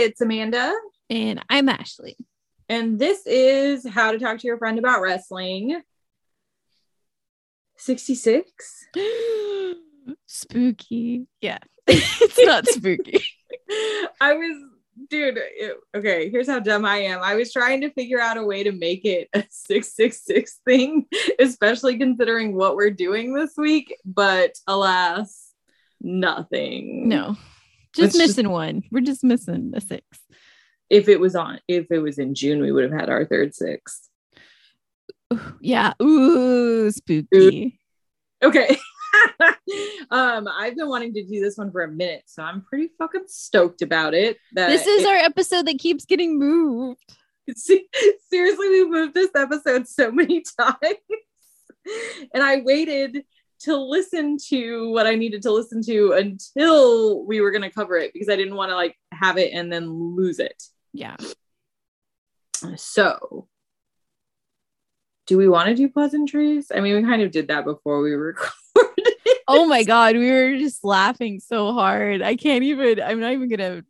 It's Amanda, And I'm Ashley. and this is How to Talk to Your Friend About Wrestling 66. spooky. Yeah. it's not spooky. I was, dude, it- okay, here's how dumb I am. I was trying to figure out a way to make it a 666 thing, especially considering what we're doing this week, but alas, nothing. No. Just just- missing one. We're just missing a six. If it was on, if it was in June, we would have had our third six. Yeah. Ooh, spooky. Okay. um, I've been wanting to do this one for a minute, so I'm pretty fucking stoked about it. That This is it- our episode that keeps getting moved. Se- seriously, we've moved this episode so many times. and I waited to listen to what I needed to listen to until we were gonna cover it because I didn't want to like have it and then lose it. Yeah. So do we want to do pleasantries? I mean, we kind of did that before we recorded. Oh my God. We were just laughing so hard. I can't even, I'm not even going to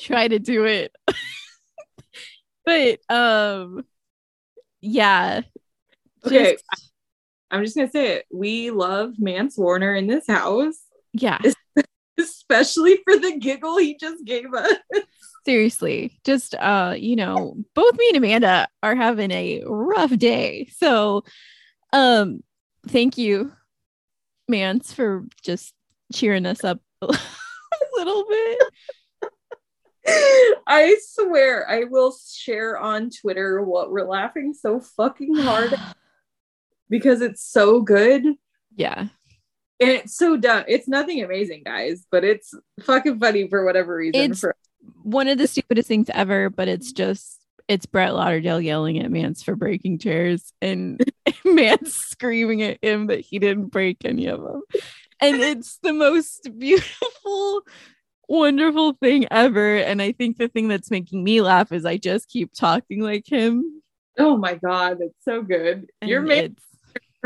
try to do it. but, um, yeah. Okay. Just- I'm just gonna say it. We love Mance Warner in this house, yeah. especially for the giggle he just gave us. seriously just uh you know both me and amanda are having a rough day so um thank you mance for just cheering us up a little bit I swear I will share on Twitter what we're laughing so fucking hard at because it's so good Yeah. and it's so dumb. It's nothing amazing, guys, but it's fucking funny for whatever reason. It's- for one of the stupidest things ever but it's just it's brett lauderdale yelling at mance for breaking chairs and mance screaming at him that he didn't break any of them and it's the most beautiful wonderful thing ever and i think the thing that's making me laugh is i just keep talking like him oh my god, it's so good. And main it's-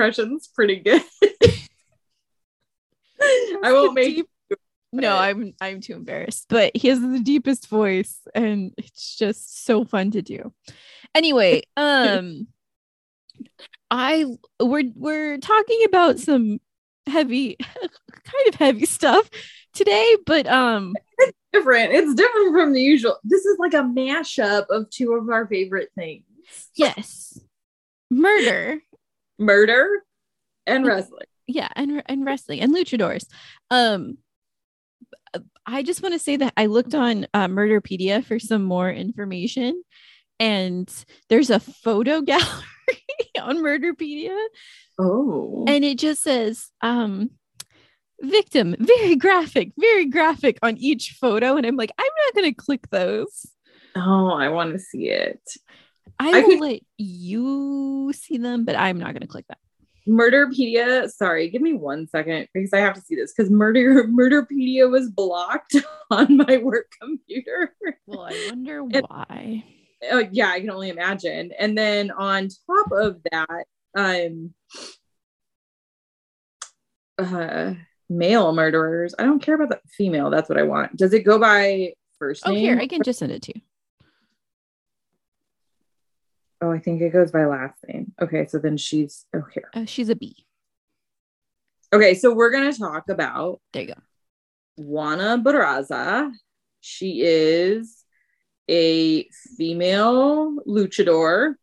impression's pretty good. I won't make deep- no i'm i'm too embarrassed but he has the deepest voice and it's just so fun to do anyway um i we're we're talking about some heavy kind of heavy stuff today but um it's different. It's different from the usual. This is like a mashup of two of our favorite things yes murder murder and wrestling. yeah and and wrestling and luchadors um i just want to say that i looked on uh, murderpedia for some more information and there's a photo gallery on murderpedia Oh. and it just says um victim very graphic very graphic on each photo and i'm like i'm not going to click those oh, I want to see it. I, I will could- let you see them but i'm not going to click that Murderpedia. Sorry, give me one second because I have to see this because murder Murderpedia was blocked on my work computer. well i wonder It- why oh, yeah, I can only imagine. And then on top of that, um, uh, male murderers. I don't care about the female. That's what I want. Does it go by first oh here i can just send it to you Oh, I think it goes by last name. Okay, so then she's oh here. uh, she's a b Okay, so we're gonna talk about there you go Juana Barraza. She is a female luchador.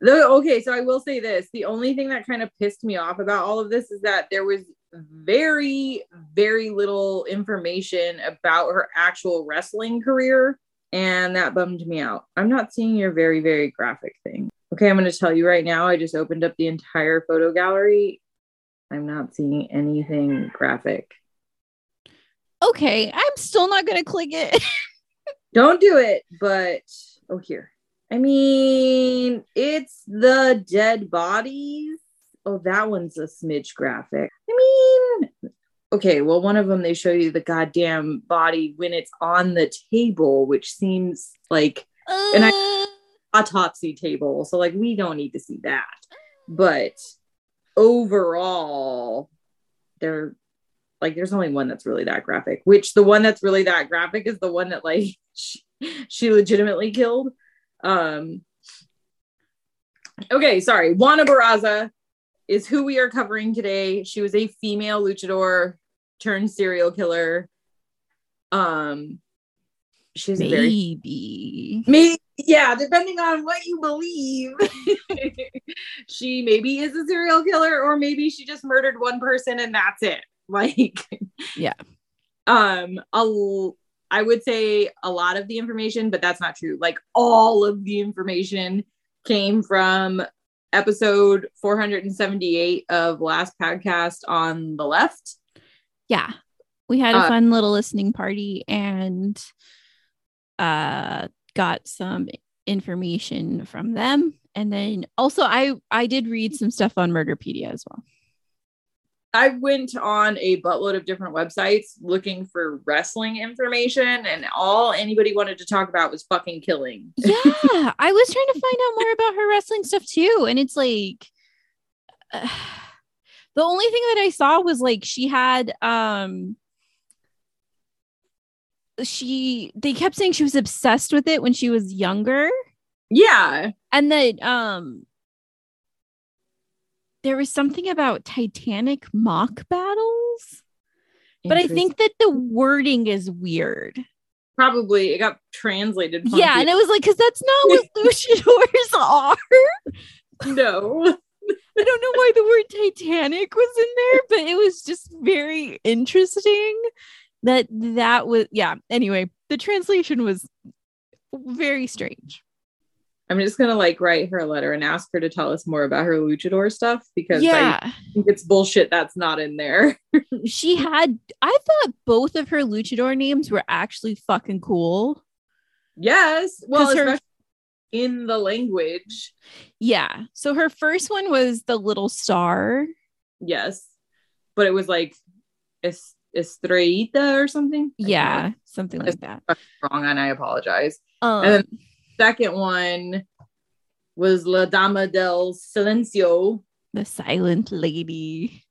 The, okay, so I will say this. The only thing that kind of pissed me off about all of this is that there was very, very little information about her actual wrestling career. And that bummed me out. I'm not seeing your very, very graphic thing. Okay, I'm going to tell you right now. I just opened up the entire photo gallery. I'm not seeing anything graphic. Okay, I'm still not gonna click it. Don't do it, but oh here. I mean, it's the dead bodies. Oh, that one's a smidge graphic. I mean, okay, well, one of them they show you the goddamn body when it's on the table, which seems like Uh, autopsy table. So like we don't need to see that. But overall, they're like there's only one that's really that graphic, which the one that's really that graphic is the one that like she, she legitimately killed. Um okay, sorry. Juana Barraza is who we are covering today. She was a female luchador turned serial killer. Um she's a very maybe. yeah depending on what you believe she maybe is a serial killer or maybe she just murdered one person and that's it like Yeah. um a l- i would say a lot of the information but that's not true like all of the information came from episode 478 of last podcast on the left Yeah. We had a Uh, fun little listening party and uh got some information from them. And then also I I did read some stuff on Murderpedia as well. I went on a buttload of different websites looking for wrestling information, and all anybody wanted to talk about was fucking killing. Yeah, I was trying to find out more about her wrestling stuff too, and it's like uh, the only thing that I saw was like she had um she they kept saying she was obsessed with it when she was younger Yeah, and that um there was something about Titanic mock battles, but I think that the wording is weird. probably it got translated. Yeah, and it was like, because that's not what luchadors are. no, I don't know why the word Titanic was in there, but it was just very interesting that that was yeah. Anyway, the translation was very strange. I'm just gonna like write her a letter and ask her to tell us more about her luchador stuff because Yeah, I think it's bullshit that's not in there. she had. I thought both of her luchador names were actually fucking cool. yes, Well, her- especially in the language. Yeah. So her first one was the little star. Yes, but it was like es- Estrellita or something. Yeah, something like that. wrong, and I apologize. Um, And then- Second one was La Dama del Silencio. the silent lady.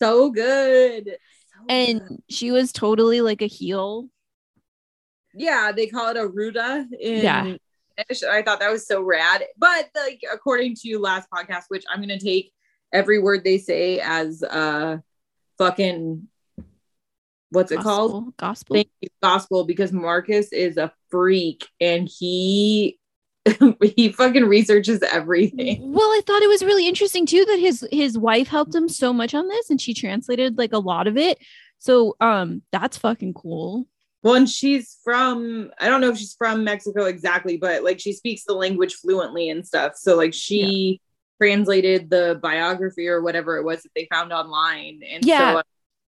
So good. So And good. she was totally like a heel. yeah, they call it a ruda in Yeah. Spanish. I thought that was so rad. But like according to last podcast, which I'm gonna take every word they say as uh fucking what's it called? Gospel. Gospel. Thank you, gospel, because Marcus is a freak and he he fucking researches everything. Well, I thought it was really interesting too that his his wife helped him so much on this and she translated like a lot of it. So um that's fucking cool. Well, and she's from I don't know if she's from Mexico exactly, but like she speaks the language fluently and stuff. So like she translated the biography or whatever it was that they found online. And Yeah. so uh,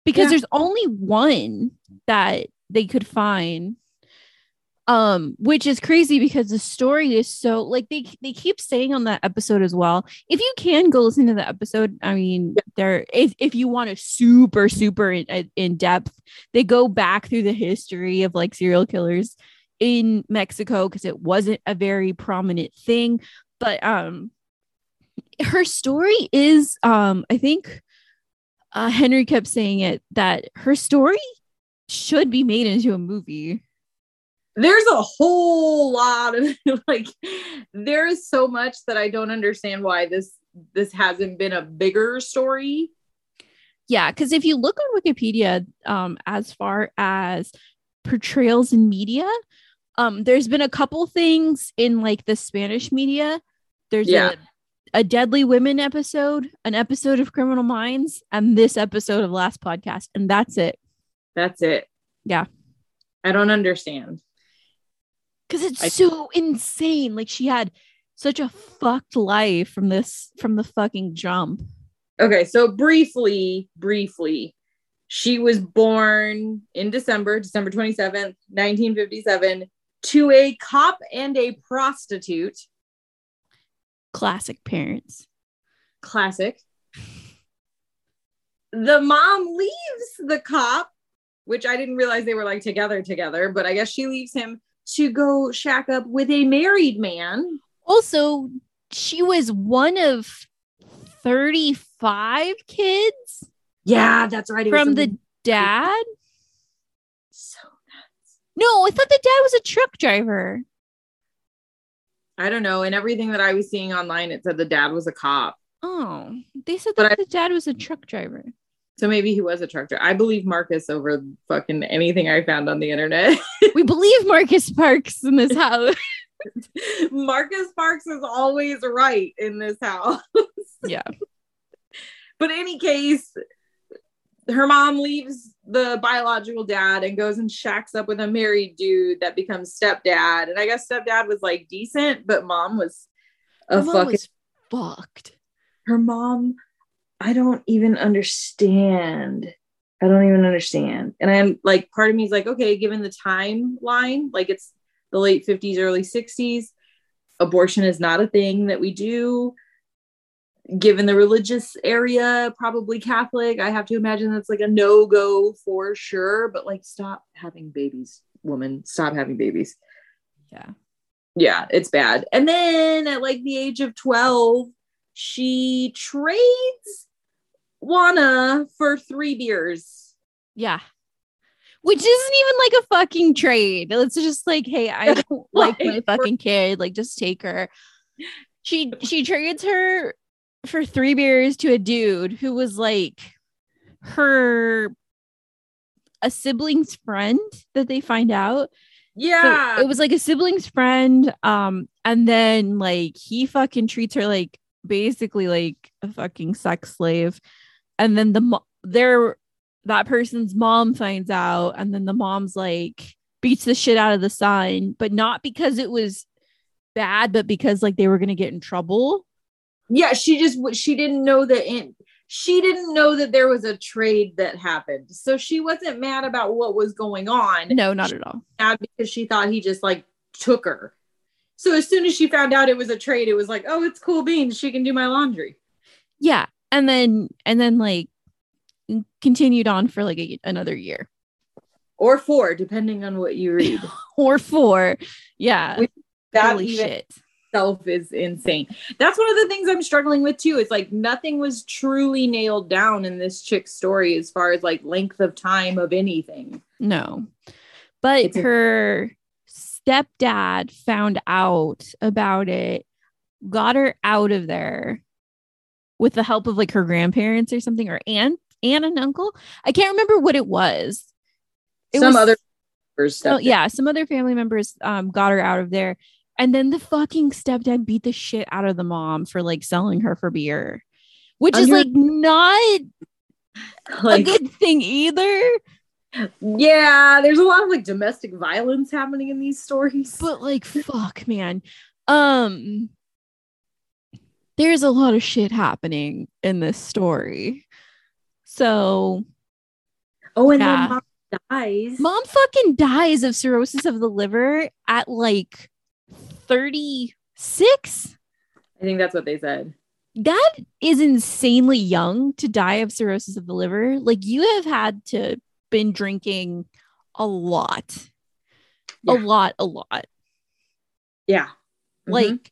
Because Yeah. there's only one that they could find. Um, which is crazy because the story is so like they they keep saying on that episode as well. If you can go listen to the episode, I mean, there if if you want to super super in, in depth, they go back through the history of like serial killers in Mexico because it wasn't a very prominent thing. But um her story is um I think uh Henry kept saying it that her story should be made into a movie. There's a whole lot of like there's so much that I don't understand why this this hasn't been a bigger story. Yeah, because if you look on Wikipedia, um, as far as portrayals in media, um, there's been a couple things in like the Spanish media. There's Yeah. a, a Deadly Women episode, an episode of Criminal Minds, and this episode of Last Podcast, and that's it. That's it. Yeah. I don't understand. Because it's I- so insane. Like she had such a fucked life from this from the fucking jump. Okay, so briefly, briefly, She was born in December, December 27th, 1957, to a cop and a prostitute. Classic parents. Classic. The mom leaves the cop, which I didn't realize they were like together together, but I guess she leaves him to go shack up with a married man. Also, she was one of 35 kids Yeah, that's right. it from the dad. so nuts. No, I thought the dad was a truck driver. I don't know. And everything that I was seeing online, it said the dad was a cop. Oh, they said But that I- the dad was a truck driver. So maybe he was a truck driver. I believe Marcus over fucking anything I found on the internet. We believe Marcus Parks in this house. Marcus Parks is always right in this house. yeah. But in any case, her mom leaves the biological dad and goes and shacks up with a married dude that becomes stepdad. And I guess stepdad was like decent, but mom was a mom fucking was fucked. her mom. I don't even understand. I don't even understand. And I'm like, part of me is like, okay, given the timeline, like it's the late 50s, early 60s, abortion is not a thing that we do. Given the religious area, probably Catholic, I have to imagine that's like a no go for sure. But like, stop having babies, woman. Stop having babies. Yeah. Yeah, it's bad. And then at like the age of 12, she trades Juana for three beers. Yeah. Which isn't even like a fucking trade. It's just like, hey, I don't like my fucking kid. Like, just take her. She she trades her for three beers to a dude who was like her a sibling's friend that they find out. So Yeah. it was like a sibling's friend. Um, and then like he fucking treats her like basically like a fucking sex slave. And then the mo- their that person's mom finds out, and then the mom's like beats the shit out of the son, but not because it was bad, but because like they were gonna get in trouble. yeah, she just she didn't know that in she didn't know that there was a trade that happened. So she wasn't mad about what was going on. No, not at all. Mad because she thought he just like took her. So as soon as she found out it was a trade, it was like, oh, it's cool beans. She can do my laundry. Yeah. And then and then like continued on for like a, another year Or four, depending on what you read. or four. Yeah. Which- that Holy even shit. Self is insane. That's one of the things I'm struggling with too. It's like nothing was truly nailed down in this chick's story as far as like length of time of anything. No. But It's her stepdad found out about it, got her out of there with the help of like her grandparents or something, or aunt, aunt and uncle. I can't remember what it was. It Some was- other Oh, stuff. yeah, some other family members um got her out of there. And then the fucking stepdad beat the shit out of the mom for like selling her for beer, which is like not a good thing either. Yeah, there's a lot of like domestic violence happening in these stories. but like fuck man um there's a lot of shit happening in this story so oh, and yeah. then mom dies. mom fucking dies of cirrhosis of the liver at like 36 I think that's what they said. that is insanely young to die of cirrhosis of the liver like you have had to been drinking a lot a lot a lot Yeah. Mhm. like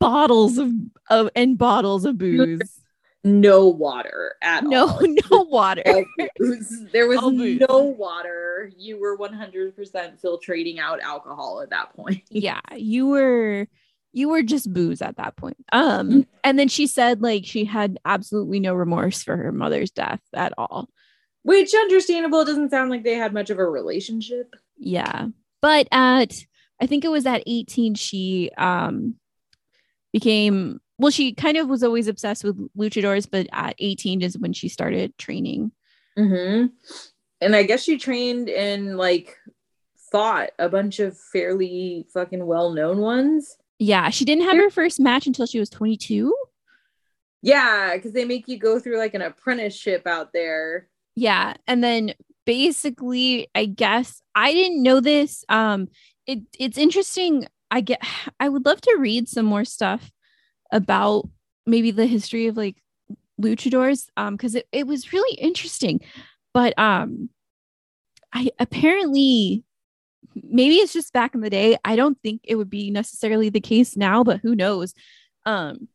bottles of, of and bottles of booze. no water at No, all. no no water. Like, it was- there was All booze. no water. You were 100% filtrating out alcohol at that point. yeah, you were you were just booze at that point. Um Mhm. and then she said like she had absolutely no remorse for her mother's death at all. Which understandable. Doesn't sound like they had much of a relationship. Yeah. But at I think it was at 18 she um became well she kind of was always obsessed with luchadors but at 18 is when she started training. Mm-hmm. And I guess she trained in like fought a bunch of fairly fucking well-known ones. Yeah, she didn't have her first match until she was 22. Yeah, because they make you go through like an apprenticeship out there. Yeah and then basically i guess i didn't know this um it it's interesting i get i would love to read some more stuff about maybe the history of like luchadors um because it, it was really interesting but um i apparently maybe it's just back in the day i don't think it would be necessarily the case now but who knows um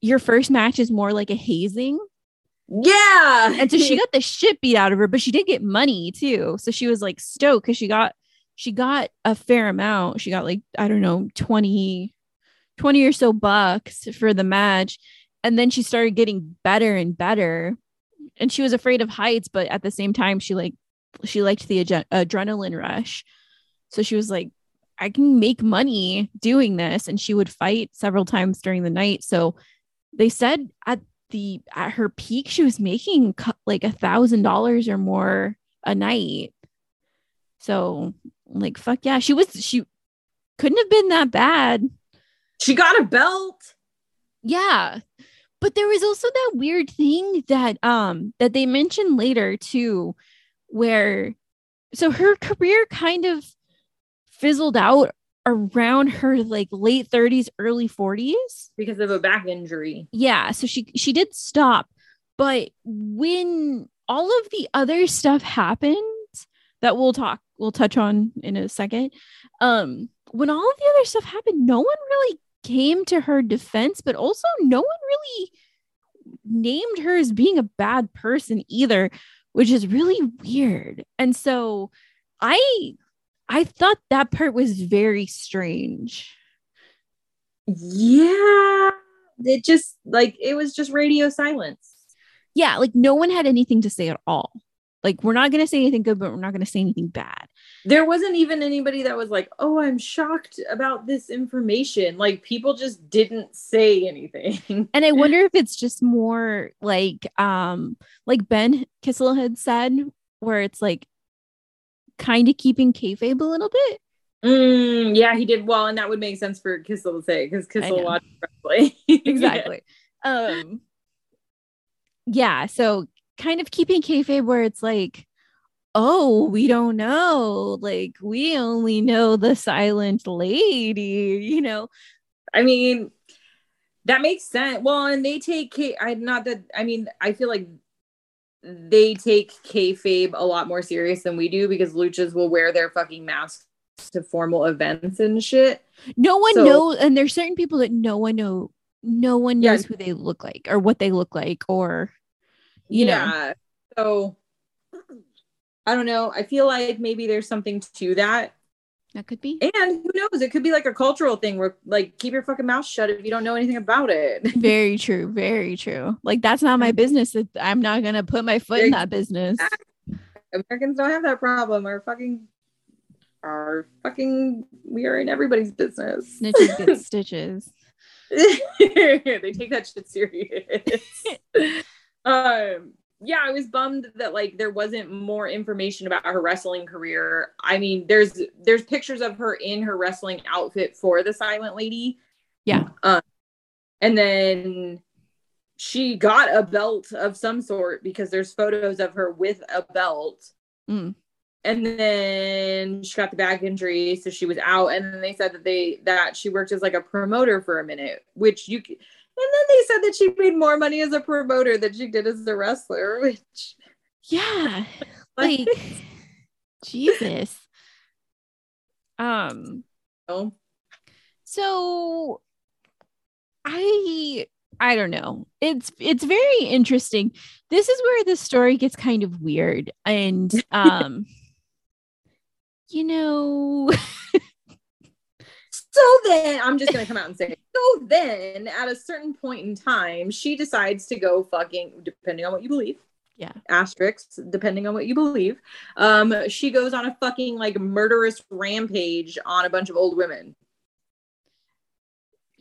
your first match is more like a hazing Yeah. and so she got the shit beat out of her, but she did get money too. So she was like stoked because she got she got a fair amount. She got like, I don't know, 20, 20 or so bucks for the match. And then she started getting better and better. And she was afraid of heights, but at the same time, she like she liked the adre- adrenaline rush. So she was like, I can make money doing this. And she would fight several times during the night. So they said at the at her peak she was making like a thousand dollars or more a night. So like fuck yeah. She was she couldn't have been that bad. She got a belt. yeah. But there was also that weird thing that um that they mentioned later too where so her career kind of fizzled out around her like late 30s early 40s because of a back injury. yeah so she she did stop. But when all of the other stuff happened that we'll talk we'll touch on in a second um when all of the other stuff happened no one really came to her defense but also no one really named her as being a bad person either which is really weird. And so i i thought that part was very strange Yeah. It just like it was just radio silence. yeah, like no one had anything to say at all. Like we're not gonna say anything good, but we're not gonna say anything bad. There wasn't even anybody that was like, "Oh, I'm shocked about this information." Like people just didn't say anything. And I wonder if it's just more like um like Ben Kissel had said, where it's like kind of keeping kayfabe a little bit. Mm, yeah, he did well, and that would make sense for Kissel to say because Kissel watched wrestling. Exactly. um yeah, so kind of keeping kayfabe where it's like, oh, we don't know. Like we only know the silent lady, you know. I mean, that makes sense. Well, and they take K. I not that. I mean, I feel like they take kayfabe a lot more serious than we do because luchas will wear their fucking masks to formal events and shit. no one So- knows and there's certain people that no one know no one Yeah. knows who they look like or what they look like or you know. So I don't know. I feel like maybe there's something to that. That could be And who knows? It could be like a cultural thing where like keep your fucking mouth shut if you don't know anything about it. very true very true like that's not my business i'm not gonna put my foot in that business Americans don't have that problem. Our fucking our fucking we are in everybody's business. snitches get stitches they take that shit serious. um yeah, I was bummed that like there wasn't more information about her wrestling career. I mean, there's there's pictures of her in her wrestling outfit for the Silent Lady. Yeah. Um, and then she got a belt of some sort because there's photos of her with a belt. Mm. And then she got the back injury, so she was out. And then they said that they that she worked as like a promoter for a minute, which you. And then they said that she made more money as a promoter than she did as a wrestler, which yeah like jesus. Um oh, so i i don't know. It's it's very interesting. This is where the story gets kind of weird and um you know So then I'm just gonna come out and say, so then at a certain point in time, she decides to go fucking, depending on what you believe. Yeah. Asterisks, depending on what you believe. Um, she goes on a fucking like murderous rampage on a bunch of old women.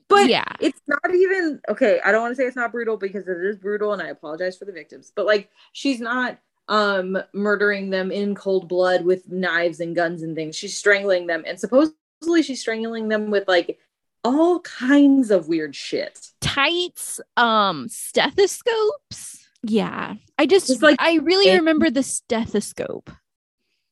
But yeah it's not even okay. I don't want to say it's not brutal because it is brutal, and I apologize for the victims. But like, she's not um murdering them in cold blood with knives and guns and things. She's strangling them, and supposedly she's strangling them with like all kinds of weird shit. tights um stethoscopes Yeah. I just Just like- I really it- remember the stethoscope.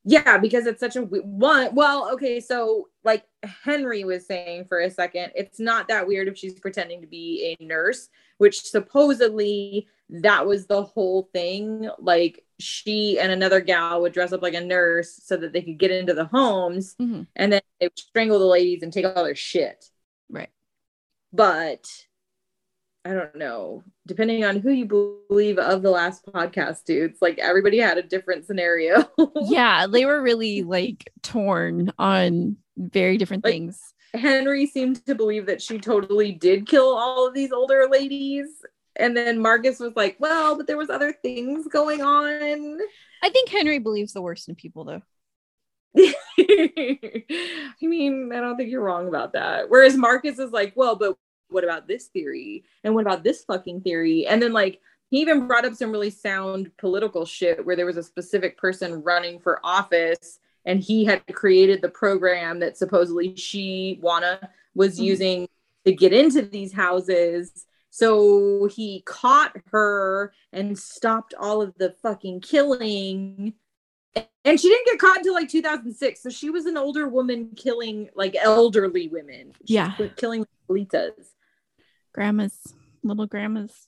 Yeah, because it's such a one. Well, okay, so like Henry was saying for a second, it's not that weird if she's pretending to be a nurse, which supposedly that was the whole thing. Like she and another gal would dress up like a nurse so that they could get into the homes Mhm. and then they would strangle the ladies and take all their shit. But I don't know. Depending on who you believe of the last podcast, dudes, like everybody had a different scenario. yeah, they were really like torn on very different Like- things. Henry seemed to believe that she totally did kill all of these older ladies. And then Marcus was like, well, but there was other things going on. I think Henry believes the worst in people though. I mean, I don't think you're wrong about that. Whereas Marcus is like, well, but what about this theory? And what about this fucking theory? And then like he even brought up some really sound political shit where there was a specific person running for office and he had created the program that supposedly she, Juana, was Mhm. using to get into these houses. So he caught her and stopped all of the fucking killing. And she didn't get caught until like 2006. So she was an older woman killing like elderly women. She Yeah. killing Litas. Grandmas, little grandmas.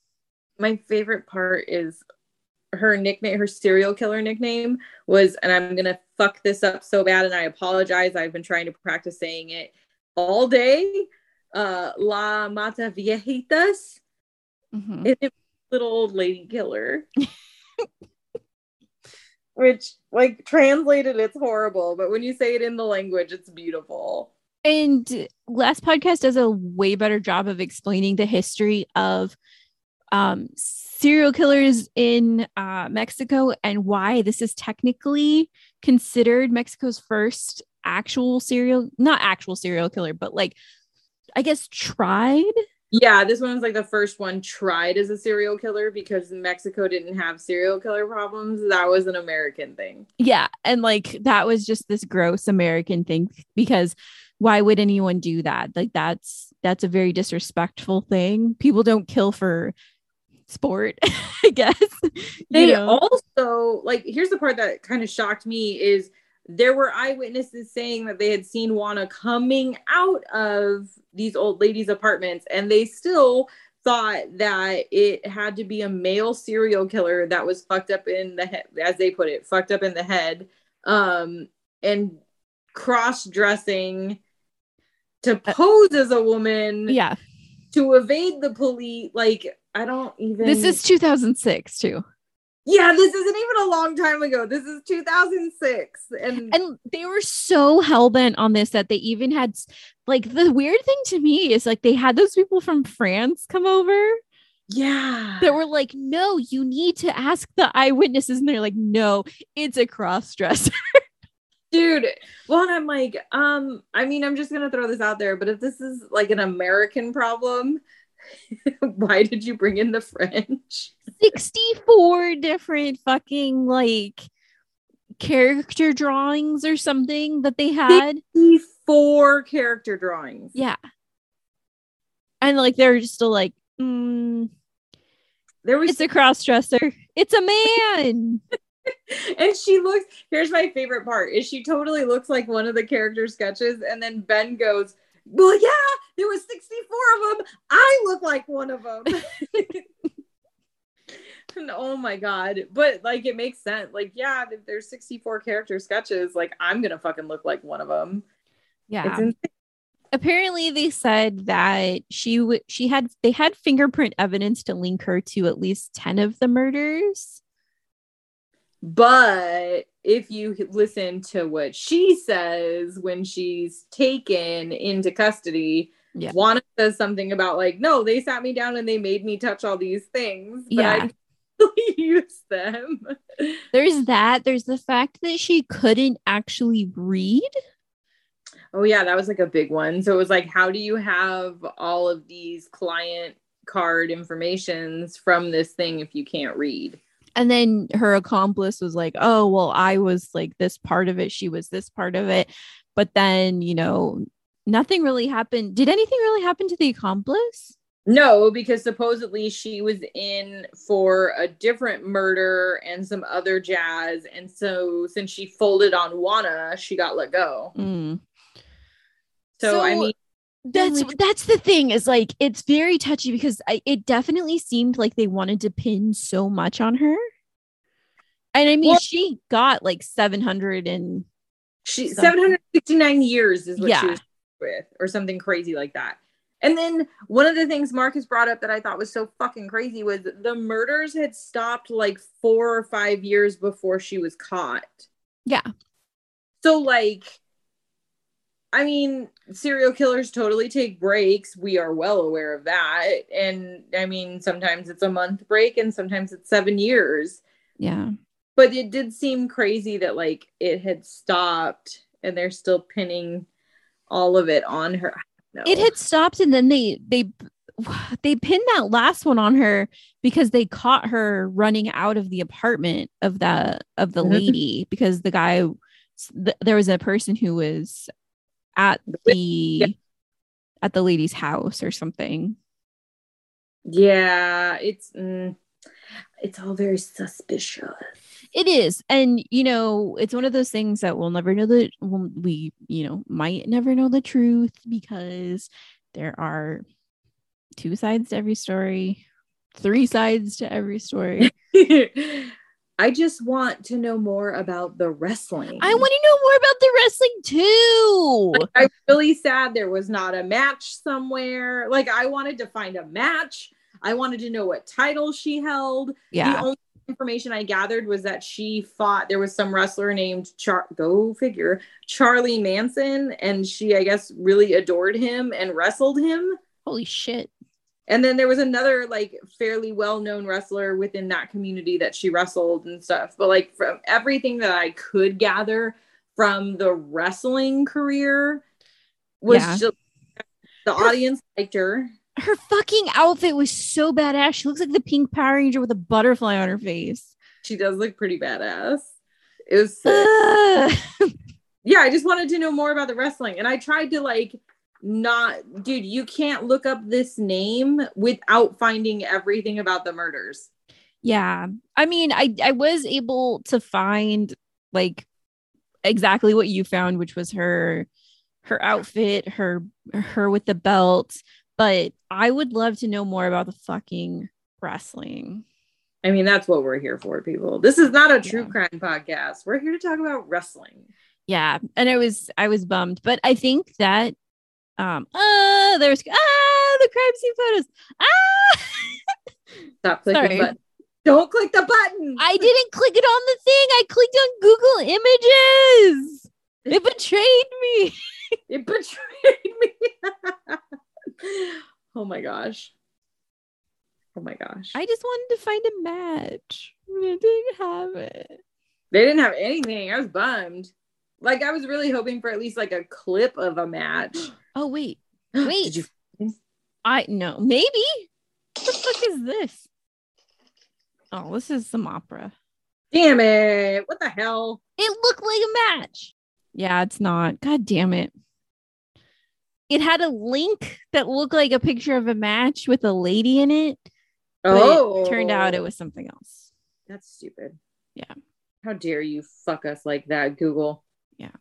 My favorite part is her nickname, her serial killer nickname was, and I'm gonna fuck this up so bad, and I apologize. I've been trying to practice saying it all day. Uh, La Mata Viejitas. Mhm. Little old lady killer. Which, like, translated, it's horrible, but when you say it in the language, it's beautiful. And last podcast does a way better job of explaining the history of um, serial killers in uh, Mexico and why this is technically considered Mexico's first actual serial, not actual serial killer, but like, I guess tried. Yeah, this one was like the first one tried as a serial killer because Mexico didn't have serial killer problems. That was an American thing. Yeah. And like, that was just this gross American thing because why would anyone do that? Like, that's that's a very disrespectful thing. People don't kill for sport, I guess. You They know? also like here's the part that kind of shocked me is there were eyewitnesses saying that they had seen Juana coming out of these old ladies' apartments, and they still thought that it had to be a male serial killer that was fucked up in the head, as they put it, fucked up in the head, um, and cross-dressing to pose as a woman yeah. to evade the police. Like I don't even. This is 2006 too. Yeah, this isn't even a long time ago. This is 2006. And, And they were so hell bent on this that they even had like the weird thing to me is like they had those people from France come over yeah. that were like, no, you need to ask the eyewitnesses. And they're like, no, it's a cross dresser. Dude, well, and I'm like, um, I mean, I'm just gonna throw this out there, but if this is like an American problem, why did you bring in the French? 64 different fucking like character drawings or something that they had. Four character drawings. Yeah. And like they're just still like, mm, There was it's a cross dresser. It's a man. and she looks here's my favorite part is she totally looks like one of the character sketches and then ben goes well yeah there was 64 of them i look like one of them and oh my god. But like it makes sense. Like yeah if there's 64 character sketches like i'm gonna fucking look like one of them Yeah. it's insane. apparently they said that she would she had they had fingerprint evidence to link her to at least 10 of the murders. But if you listen to what she says when she's taken into custody, Yeah. Juana says something about like, no, they sat me down and they made me touch all these things, but Yeah. I use them. there's that there's the fact that she couldn't actually read Oh yeah, that was like a big one. So it was like, how do you have all of these client card informations from this thing if you can't read? And then her accomplice was like oh well i was like this part of it she was this part of it but then you know nothing really happened did anything really happen to the accomplice No, because supposedly she was in for a different murder and some other jazz. And so since she folded on Juana, she got let go. Mm. So, I mean, That's Like- that's the thing is like it's very touchy because I, it definitely seemed like they wanted to pin so much on her. And I mean, Well- she got like 700 and she Something. 769 years is what she was with, or something crazy like that. And then one of the things Marcus brought up that I thought was so fucking crazy was the murders had stopped like four or five years before she was caught. yeah. So, like, I mean, serial killers totally take breaks. We are well aware of that. And I mean, sometimes it's a month break and sometimes it's seven years. Yeah. But it did seem crazy that, like, it had stopped and they're still pinning all of it on her. It had stopped and then they they they pinned that last one on her because they caught her running out of the apartment of the of the Mhm. lady because the guy th- there was a person who was at the at the lady's house or something. Yeah, it's mm, it's all very suspicious. It is. And, you know, it's one of those things that we'll never know that well, we, you know, might never know the truth because there are two sides to every story, three sides to every story. I just want to know more about the wrestling. I want to know more about the wrestling too. Like, I'm really sad there was not a match somewhere. Like I wanted to find a match. I wanted to know what title she held. Yeah. The only information I gathered was that she fought. There was some wrestler named Char. Go figure. Charly Manson, and she, I guess, really adored him and wrestled him. Holy shit. And then there was another like fairly well-known wrestler within that community that she wrestled and stuff. But like from everything that I could gather from the wrestling career was Yeah. just the audience liked her. Her fucking outfit was so badass. She looks like the pink Power Ranger with a butterfly on her face. She does look pretty badass. It was. Ugh. yeah, I just wanted to know more about the wrestling. And I tried to like not dude, you can't look up this name without finding everything about the murders. Yeah. I mean, I I was able to find like exactly what you found, which was her her outfit, her her with the belt, but I would love to know more about the fucking wrestling. I mean, that's what we're here for, people. This is not a true Yeah. crime podcast. We're here to talk about wrestling. Yeah, and I was I was bummed, but I think that um uh there's ah the crime scene photos. Ah Stop clicking Sorry. button. Don't click the button. I didn't click it on the thing. I clicked on Google Images. It betrayed me. It betrayed me. oh my gosh. Oh my gosh. I just wanted to find a match. I didn't have it. they didn't have anything. I was bummed. Like I was really hoping for at least like a clip of a match. Oh wait, wait. Did you I no maybe. What the fuck is this? Oh, this is some opera. Damn it. What the hell? It looked like a match. Yeah, it's not. God damn it. It had a link that looked like a picture of a match with a lady in it. Oh, it turned out it oh. was something else. That's stupid. Yeah. How dare you fuck us like that, Google? Yeah.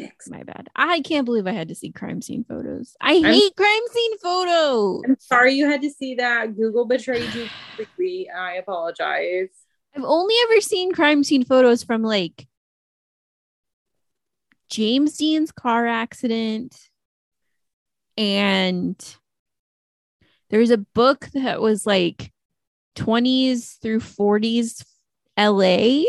Dicks. My bad. I can't believe I had to see crime scene photos. I I'm- hate crime scene photos. I'm sorry you had to see that. Google betrayed you completely. I apologize. I've only ever seen crime scene photos from like James Dean's car accident. And there's a book that was like 20s through 40s LA.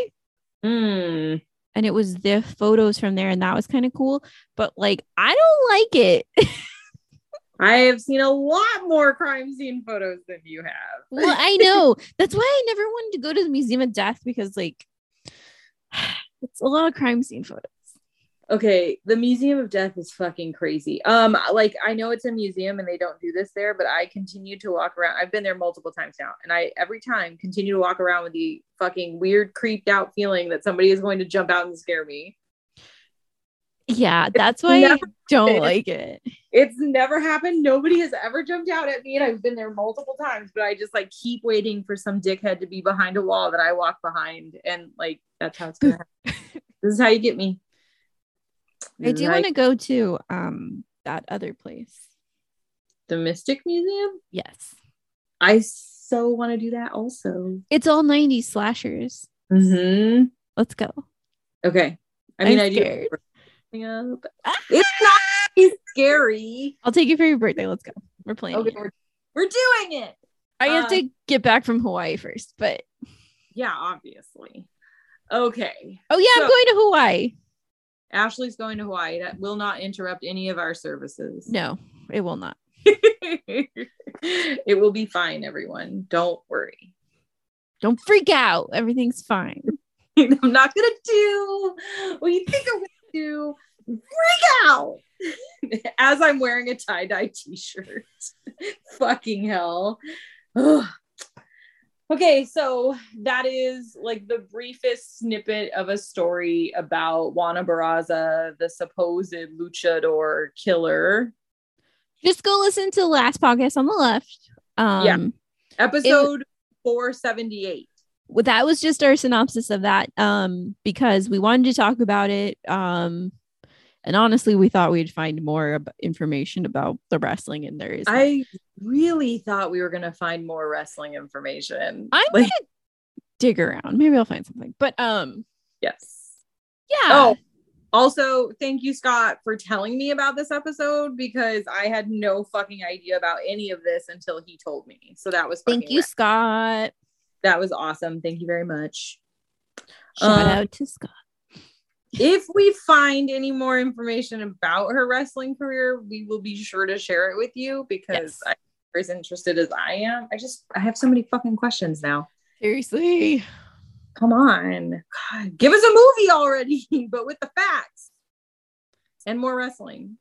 Hmm. And it was the photos from there, and that was kind of cool. But like, I don't like it. I have seen a lot more crime scene photos than you have. well, I know. That's why I never wanted to go to the Museum of Death because like it's a lot of crime scene photos. Okay, the Museum of Death is fucking crazy. Um, like I know it's a museum and they don't do this there, but I continue to walk around. I've been there multiple times now, and I every time continue to walk around with the fucking weird, creeped out feeling that somebody is going to jump out and scare me. Yeah, that's why I don't like it. It's never happened. Nobody has ever jumped out at me, and I've been there multiple times, but I just like keep waiting for some dickhead to be behind a wall that I walk behind, and like that's how it's gonna happen. this is how you get me. I do want to go to um that other place. the Mystic Museum. Yes. I so want to do that also. It's all 90s slashers. Mm-hmm. Let's go. Okay. I mean, I'm I do. scared. But it's not scary. I'll take you for your birthday. Let's go. We're playing. Okay, we're, we're doing it. I have uh, to get back from Hawaii first, but Yeah, obviously. Okay. oh yeah, So- I'm going to Hawaii. Ashley's going to Hawaii. That will not interrupt any of our services. No, it will not. it will be fine, everyone. Don't worry. Don't freak out. Everything's fine. I'm not gonna do what you think I'm gonna do. Freak out as I'm wearing a tie-dye t-shirt. Fucking hell. Ugh. Okay, so that is like the briefest snippet of a story about Juana Barraza, the supposed luchador killer. Just go listen to the last podcast on the left. Um, Yeah. Episode 478. well, that was just our synopsis of that um because we wanted to talk about it um and honestly we thought we'd find more information about the wrestling and there is I really thought we were gonna find more wrestling information. i'm like, gonna dig around maybe i'll find something but um yes. yeah Oh, also, thank you, Scott, for telling me about this episode because I had no fucking idea about any of this until he told me. So that was thank you rad. scott That was awesome. Thank you very much. shout Uh, out to scott If we find any more information about her wrestling career, we will be sure to share it with you because Yes. I'm as interested as I am. I just I have so many fucking questions now. seriously Come on. God, give us a movie already, but with the facts and more wrestling.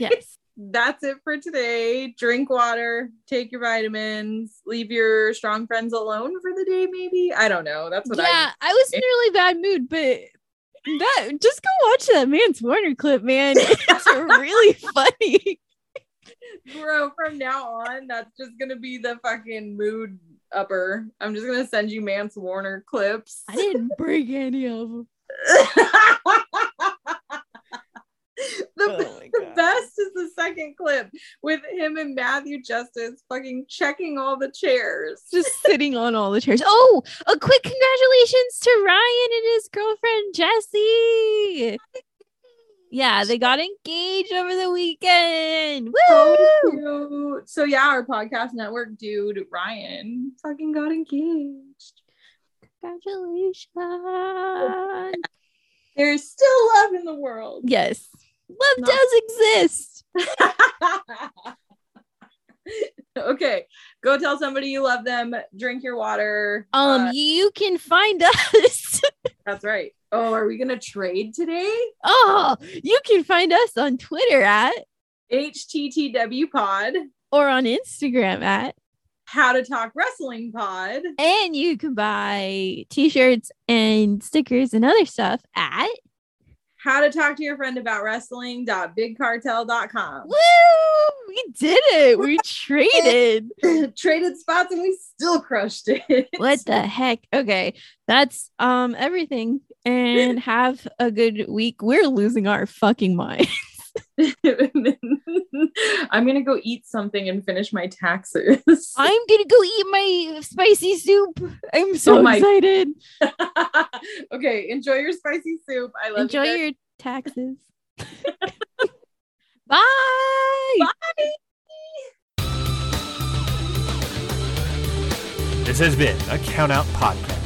yes That's it for today. Drink water, take your vitamins, leave your strong friends alone for the day, maybe. I don't know. That's what yeah i was in a really bad mood but that just go watch that Mance Warner clip, man. It's really funny. I, bro, from now on, that's just gonna be the fucking mood upper. I'm just gonna send you Mance Warner clips. I didn't bring any of them. the, Oh the best is the second clip with him and Matthew Justice fucking checking all the chairs. Just sitting on all the chairs. Oh, a quick congratulations to Ryan and his girlfriend Jessie. Yeah, they got engaged over the weekend. So Woo! cute. So yeah, our podcast network dude Ryan fucking got engaged. Congratulations. There's still love in the world. Yes, love No. does exist. okay, go tell somebody you love them. Drink your water. Um, Uh, you can find us. That's right. Oh, are we gonna trade today? oh, you can find us on Twitter at HTTW Pod. or on Instagram at How to Talk Wrestling Pod. And you can buy t-shirts and stickers and other stuff at How to Talk to Your Friend About Wrestling.bigcartel.com. Woo! We did it. We traded. Traded spots and we still crushed it. What the heck? Okay. That's um everything. And have a good week. We're losing our fucking mind. I'm gonna go eat something and finish my taxes. I'm gonna go eat my spicy soup. I'm so Oh my- excited. okay, enjoy your spicy soup. I love Enjoy you. your taxes. Bye. This has been a Count Out Podcast.